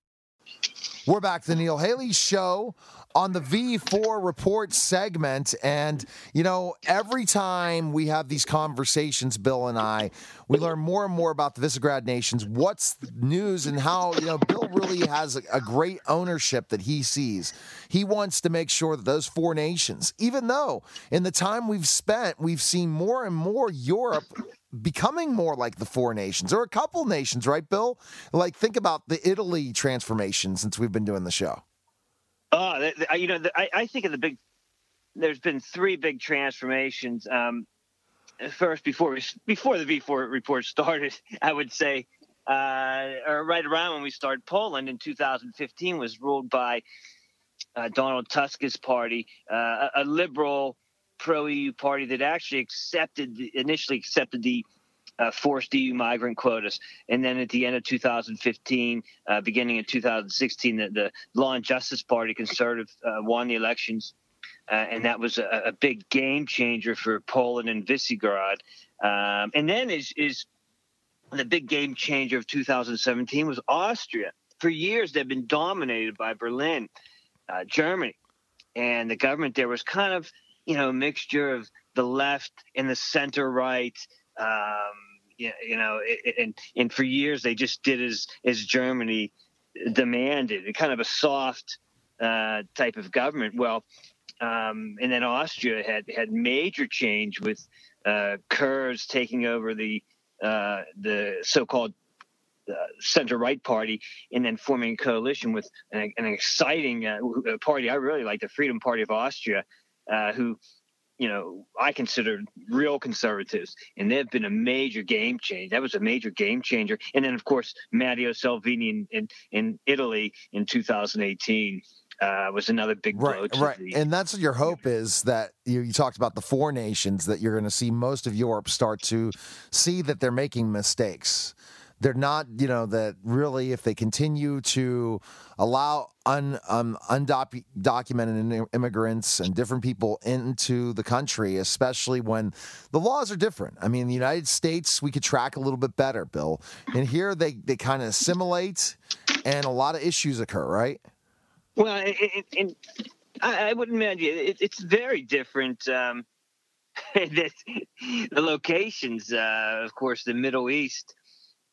We're back to the Neil Haley Show on the V4 report segment. And, you know, every time we have these conversations, Bill and I, we learn more and more about the Visegrad nations, what's news, and how, you know, Bill really has a, a great ownership that he sees. He wants to make sure that those four nations, even though in the time we've spent, we've seen more and more Europe becoming more like the four nations or a couple nations, right, Bill? Like, think about the Italy transformation since we've been doing the show. Oh, the, the, you know, the, I, I, think of the big. There's been three big transformations. Um, first, before before the V4 report started, I would say, uh, or right around when we started, Poland in 2015 was ruled by uh, Donald Tusk's party, uh, a, a liberal pro EU party that actually accepted initially accepted the uh, forced EU migrant quotas. And then at the end of 2015, uh, beginning in 2016, the, the, Law and Justice Party, conservative, uh, won the elections. Uh, and that was a, a, big game changer for Poland and Visegrad. Um, and then is, is the big game changer of 2017 was Austria. For years, they've been dominated by Berlin, uh, Germany. And the government there was kind of, you know, a mixture of the left and the center right. Um, you, know, and and for years they just did as as Germany demanded, kind of a soft uh, type of government. Well, um, and then Austria had had major change with uh, Kurz taking over the uh, the so-called uh, center right party and then forming a coalition with an, an exciting uh, party I really like, the Freedom Party of Austria, uh, who you know, I consider real conservatives, and they've been a major game changer. That was a major game changer. And then, of course, Matteo Salvini in, in, in Italy in 2018 uh, was another big blow. Right, right. The, and that's your hope is that you, you talked about the four nations that you're going to see most of Europe start to see that they're making mistakes they're not, you know, that really if they continue to allow un, um, undocumented immigrants and different people into the country, especially when the laws are different. I mean, the United States, we could track a little bit better, Bill. And here they, they kind of assimilate and a lot of issues occur, right? Well, it, I, I would imagine it, it's very different. Um, the locations, uh, of course, the Middle East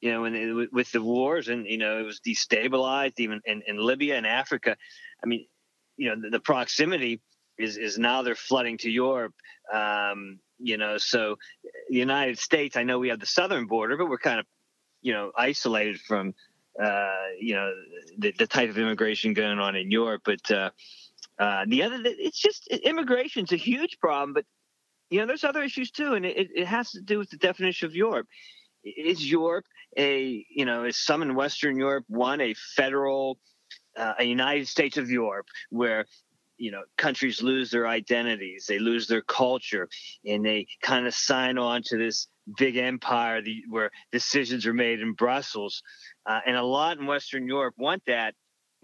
you know, and with the wars and, you know, it was destabilized even in, in Libya and Africa. I mean, you know, the, the, proximity is, is now they're flooding to Europe. Um, you know, so the United States, I know we have the southern border, but we're kind of, you know, isolated from, uh, you know, the, the type of immigration going on in Europe. But uh, uh, the other, it's just immigration's a huge problem, but you know, there's other issues too, and it, it has to do with the definition of Europe. Is Europe a you know is some in Western Europe one a federal uh, a United States of Europe where you know countries lose their identities they lose their culture and they kind of sign on to this big empire the, where decisions are made in brussels uh, and a lot in western europe want that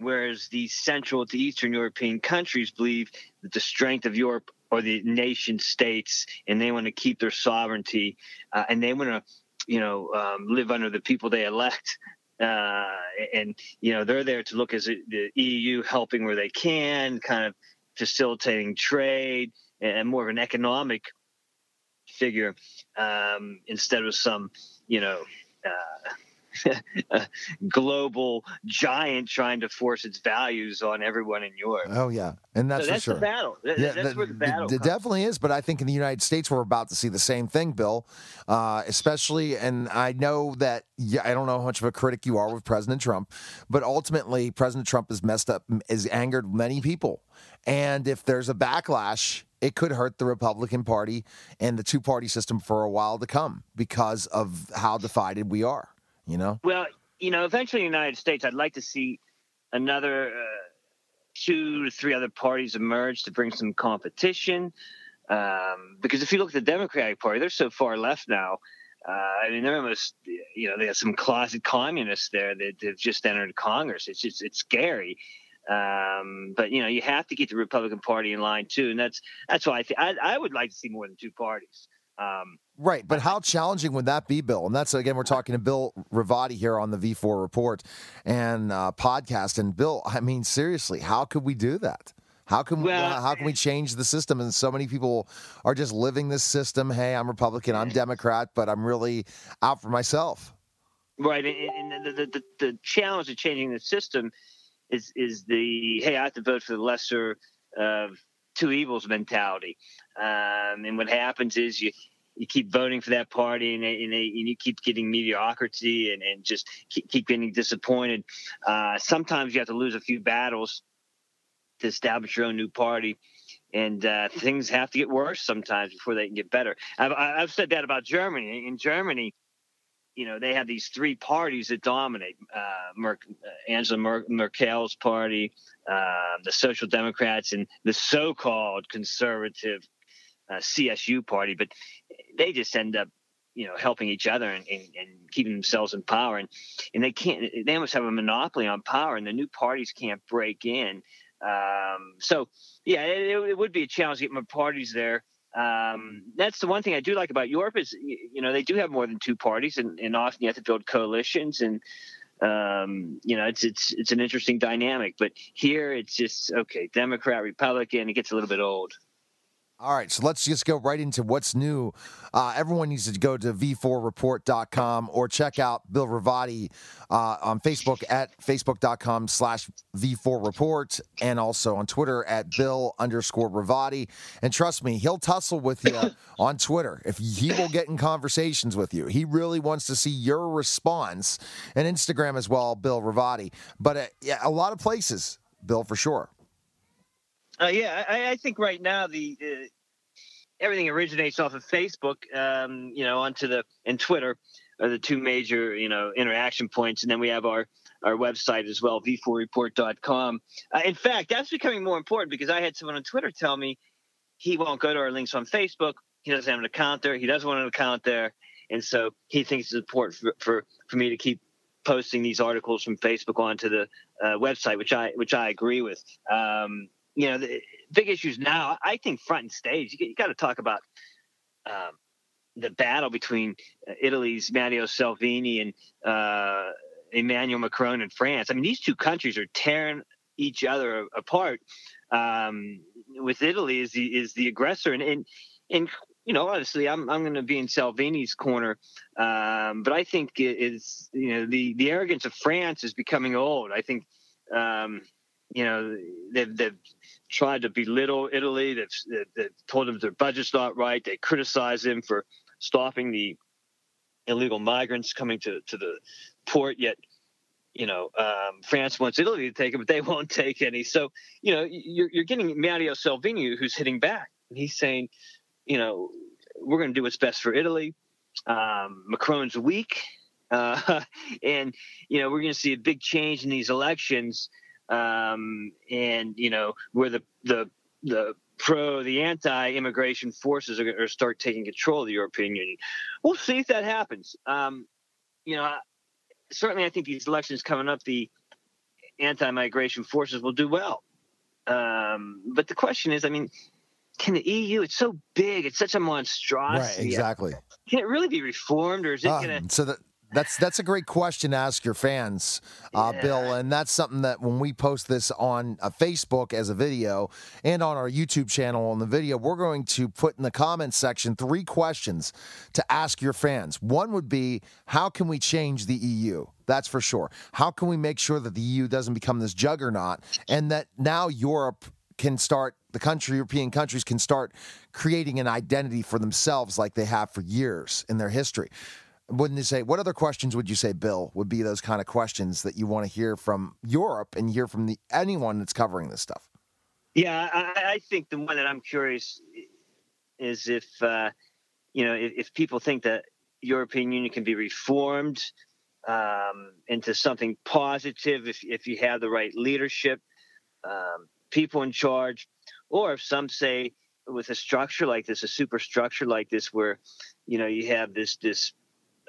whereas the Central to Eastern European countries believe that the strength of Europe or the nation states, and they want to keep their sovereignty, uh, and they want to, you know, um, live under the people they elect. Uh, and you know they're there to look as the EU helping where they can, kind of facilitating trade and more of an economic figure um, instead of some, you know, uh, global giant trying to force its values on everyone in Europe. Oh yeah, and that's so that's for sure. the battle. yeah, that's where the battle. It definitely is, but I think in the United States we're about to see the same thing, Bill. Uh, especially, and I know that yeah, I don't know how much of a critic you are with President Trump, but ultimately President Trump has messed up, has angered many people, and if there's a backlash it could hurt the Republican Party and the two party system for a while to come because of how divided we are you know? Well, you know, eventually in the United States, I'd like to see another uh, two to three other parties emerge to bring some competition. Um, because if you look at the Democratic Party, they're so far left now. Uh, I mean, they're almost, you know, they have some closet communists there that have just entered Congress. It's just, it's scary. Um, but you know, you have to get the Republican Party in line too, and that's that's why I think I would like to see more than two parties. Um, right, but how challenging would that be, Bill? And that's again, we're talking to Bill Ravotti here on the V4 Report and uh, podcast. And Bill, I mean, seriously, how could we do that? How can well, we, how can we change the system? And so many people are just living this system. Hey, I'm Republican, I'm Democrat, but I'm really out for myself. Right, and, the, the, the, the challenge of changing the system is is the hey, I have to vote for the lesser of two evils mentality. Um, and what happens is you you keep voting for that party and, and, they, and you keep getting mediocrity and, and just keep, keep getting disappointed. Uh, sometimes you have to lose a few battles to establish your own new party. And uh, things have to get worse sometimes before they can get better. I've, I've said that about Germany. In Germany, you know, they have these three parties that dominate uh, Mer- uh, Angela Mer- Merkel's party, uh, the Social Democrats, and the so called conservative uh, CSU party. But they just end up, you know, helping each other and, and, and, keeping themselves in power. And, and they can't, they almost have a monopoly on power, and the new parties can't break in. Um, so, yeah, it, it, would be a challenge to get more parties there. Um, that's the one thing I do like about Europe is, you know, they do have more than two parties, and, and often you have to build coalitions, and um, you know, it's it's it's an interesting dynamic. But here, it's just okay, Democrat, Republican. It gets a little bit old. All right, so let's just go right into what's new. Uh, everyone needs to go to v4report.com or check out Bill Ravotti uh, on Facebook at facebook.com slash v4report and also on Twitter at Bill underscore Ravotti. And trust me, he'll tussle with you on Twitter. If he will get in conversations with you, he really wants to see your response. And Instagram as well, Bill Ravotti. But uh, yeah, a lot of places, Bill, for sure. Uh, yeah, I, I, think right now the uh, everything originates off of Facebook, um, you know, onto the and Twitter are the two major you know interaction points, and then we have our our website as well, v4report.com. Uh, in fact, that's becoming more important because I had someone on Twitter tell me he won't go to our links on Facebook. He doesn't have an account there. He doesn't want an account there, and so he thinks it's important for for, for me to keep posting these articles from Facebook onto the uh, website, which I which I agree with. Um, you know, the big issues now, I think front and stage, you, you got to talk about um, the battle between uh, Italy's Matteo Salvini and uh, Emmanuel Macron in France. I mean, these two countries are tearing each other apart. Um, with Italy is the is the aggressor, and and, and you know, honestly, I'm I'm going to be in Salvini's corner, um, but I think it is you know the the arrogance of France is becoming old. I think um, you know they've, they've tried to belittle Italy. They've, they've told them their budget's not right. They criticize them for stopping the illegal migrants coming to, to the port. Yet, you know, um, France wants Italy to take it, but they won't take any. So, you know, you're, you're getting Matteo Salvini who's hitting back. And he's saying, you know, we're going to do what's best for Italy. Um, Macron's weak. Uh, and, you know, we're going to see a big change in these elections um, and you know where the the the pro the anti-immigration forces are going to start taking control of the European Union. We'll see if that happens. Um, you know, certainly I think these elections coming up, the anti-migration forces will do well. Um, but the question is, I mean, can the EU? It's so big. It's such a monstrosity. Right, exactly. Can it really be reformed, or is it Uh, going to? so that that's that's a great question to ask your fans, uh, Bill, and that's something that when we post this on uh, Facebook as a video and on our YouTube channel on the video, we're going to put in the comments section three questions to ask your fans. One would be, how can we change the EU? That's for sure. How can we make sure that the EU doesn't become this juggernaut and that now Europe can start the country European countries can start creating an identity for themselves like they have for years in their history. Wouldn't you say what other questions would you say, Bill, would be those kind of questions that you want to hear from Europe and hear from the anyone that's covering this stuff? Yeah, I, I think the one that I'm curious is if uh, you know if, if people think that European Union can be reformed um, into something positive if if you have the right leadership, um, people in charge, or if some say with a structure like this, a superstructure like this, where you know you have this this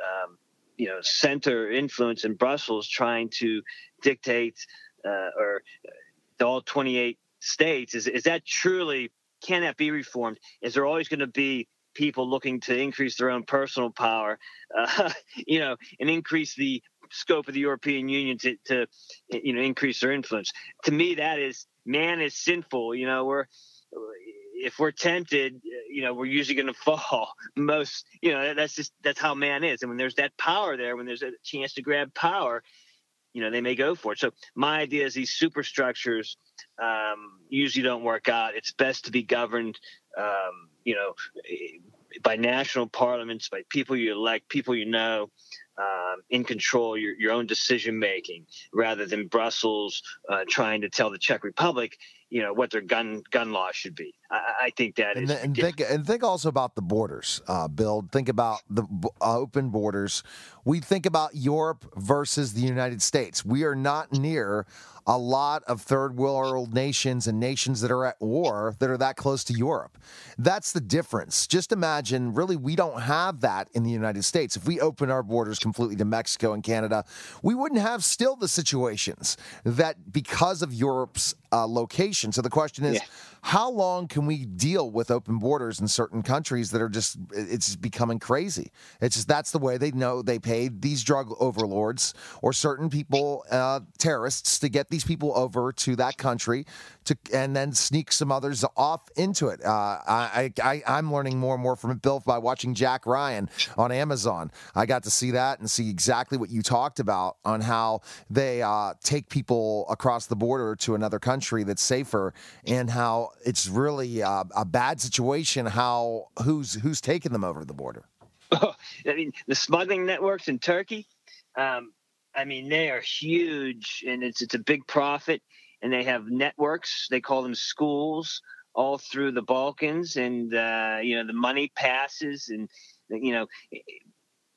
um, you know center influence in Brussels trying to dictate uh, or all 28 states is is that truly can that be reformed? Is there always going to be people looking to increase their own personal power, uh, you know, and increase the scope of the European Union to, to, you know, increase their influence? To me, that is man is sinful. You know, we're if we're tempted, you know, we're usually going to fall. Most, you know, that's just that's how man is. And when there's that power there, when there's a chance to grab power, you know, they may go for it. So my idea is these superstructures um, usually don't work out. It's best to be governed, um, you know, by national parliaments, by people you elect, people you know, um, in control your, your own decision making, rather than Brussels uh, trying to tell the Czech Republic, you know, what their gun gun law should be. I, I think that and, is. and think and think also about the borders, uh, Bill. Think about the b- uh, open borders. We think about Europe versus the United States. We are not near a lot of third world nations and nations that are at war that are that close to Europe. That's the difference. Just imagine, really, we don't have that in the United States. If we open our borders completely to Mexico and Canada, we wouldn't have still the situations that because of Europe's uh, location. So the question is, Yeah. How long can we deal with open borders in certain countries that are just it's becoming crazy? It's just that's the way they know they paid these drug overlords or certain people uh, terrorists to get these people over to that country to and then sneak some others off into it. Uh, I, I i'm learning more and more from it bill by watching jack ryan on amazon. I got to see that and see exactly what you talked about on how they uh, take people across the border to another country that's safer and how it's really uh, a bad situation how who's who's taking them over the border I mean, the smuggling networks in Turkey. Um, I mean, they are huge, and it's it's a big profit. And they have networks. They call them schools all through the Balkans, and uh, you know the money passes, and you know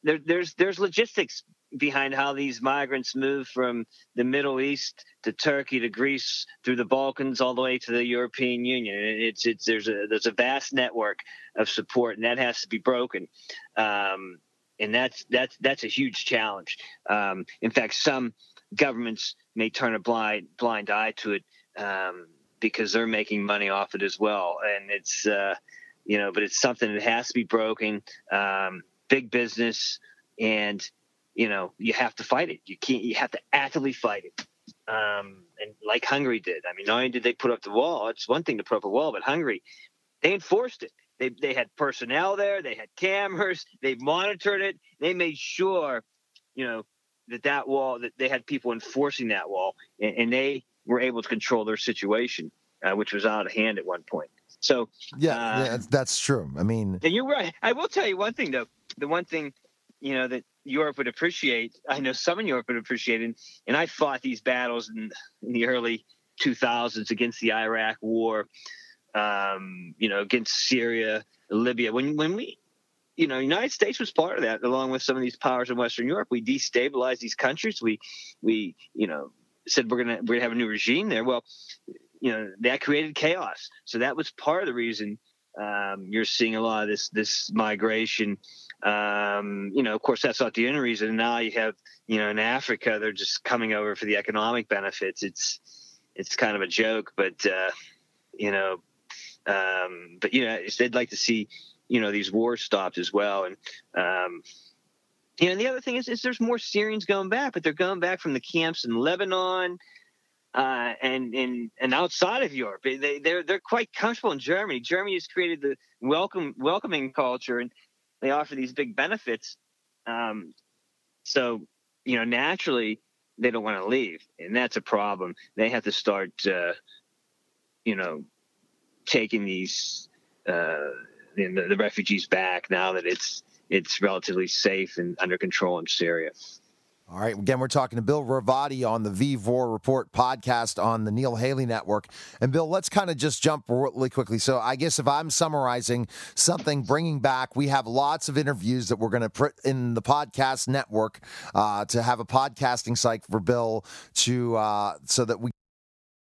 there, there's there's logistics behind how these migrants move from the Middle East to Turkey to Greece through the Balkans all the way to the European Union. It's it's there's a there's a vast network of support, and that has to be broken. Um, and that's that's that's a huge challenge. Um, in fact, some governments may turn a blind blind eye to it um, because they're making money off it as well. And it's uh, you know, but it's something that has to be broken. Um, big business, and you know, you have to fight it. You can't. You have to actively fight it. Um, and like Hungary did. I mean, not only did they put up the wall, it's one thing to put up a wall, but Hungary, they enforced it. They, they had personnel there. They had cameras. They monitored it. They made sure, you know, that that wall that they had people enforcing that wall, and, and they were able to control their situation, uh, which was out of hand at one point. So yeah, uh, yeah that's, that's true i mean and you're right. I will tell you one thing though. The one thing, you know, that Europe would appreciate, I know some in Europe would appreciate, and, and I fought these battles in, in the early 2000s against the Iraq War, um, you know, against Syria, Libya. When when we, you know, United States was part of that, along with some of these powers in Western Europe. We destabilized these countries. We we you know said we're gonna we're gonna have a new regime there. Well, you know that created chaos. So that was part of the reason um, you're seeing a lot of this this migration. Um, you know, of course, that's not the only reason. Now you have, you know, in Africa, they're just coming over for the economic benefits. It's it's kind of a joke, but uh, you know, um, but you know, they'd like to see, you know, these wars stopped as well. And um, you know, the other thing is, is there's more Syrians going back, but they're going back from the camps in Lebanon. Uh, and and and outside of Europe, they they're they're quite comfortable in Germany. Germany has created the welcome welcoming culture, and they offer these big benefits. Um, so you know, naturally, they don't want to leave, and that's a problem. They have to start, uh, you know, taking these uh, the, the refugees back now that it's it's relatively safe and under control in Syria. All right. Again, we're talking to Bill Ravotti on the V4 Report podcast on the Neil Haley Network. And Bill, let's kind of just jump really quickly. So, I guess if I'm summarizing something, bringing back, we have lots of interviews that we're going to put in the podcast network uh, to have a podcasting site for Bill to uh, so that we.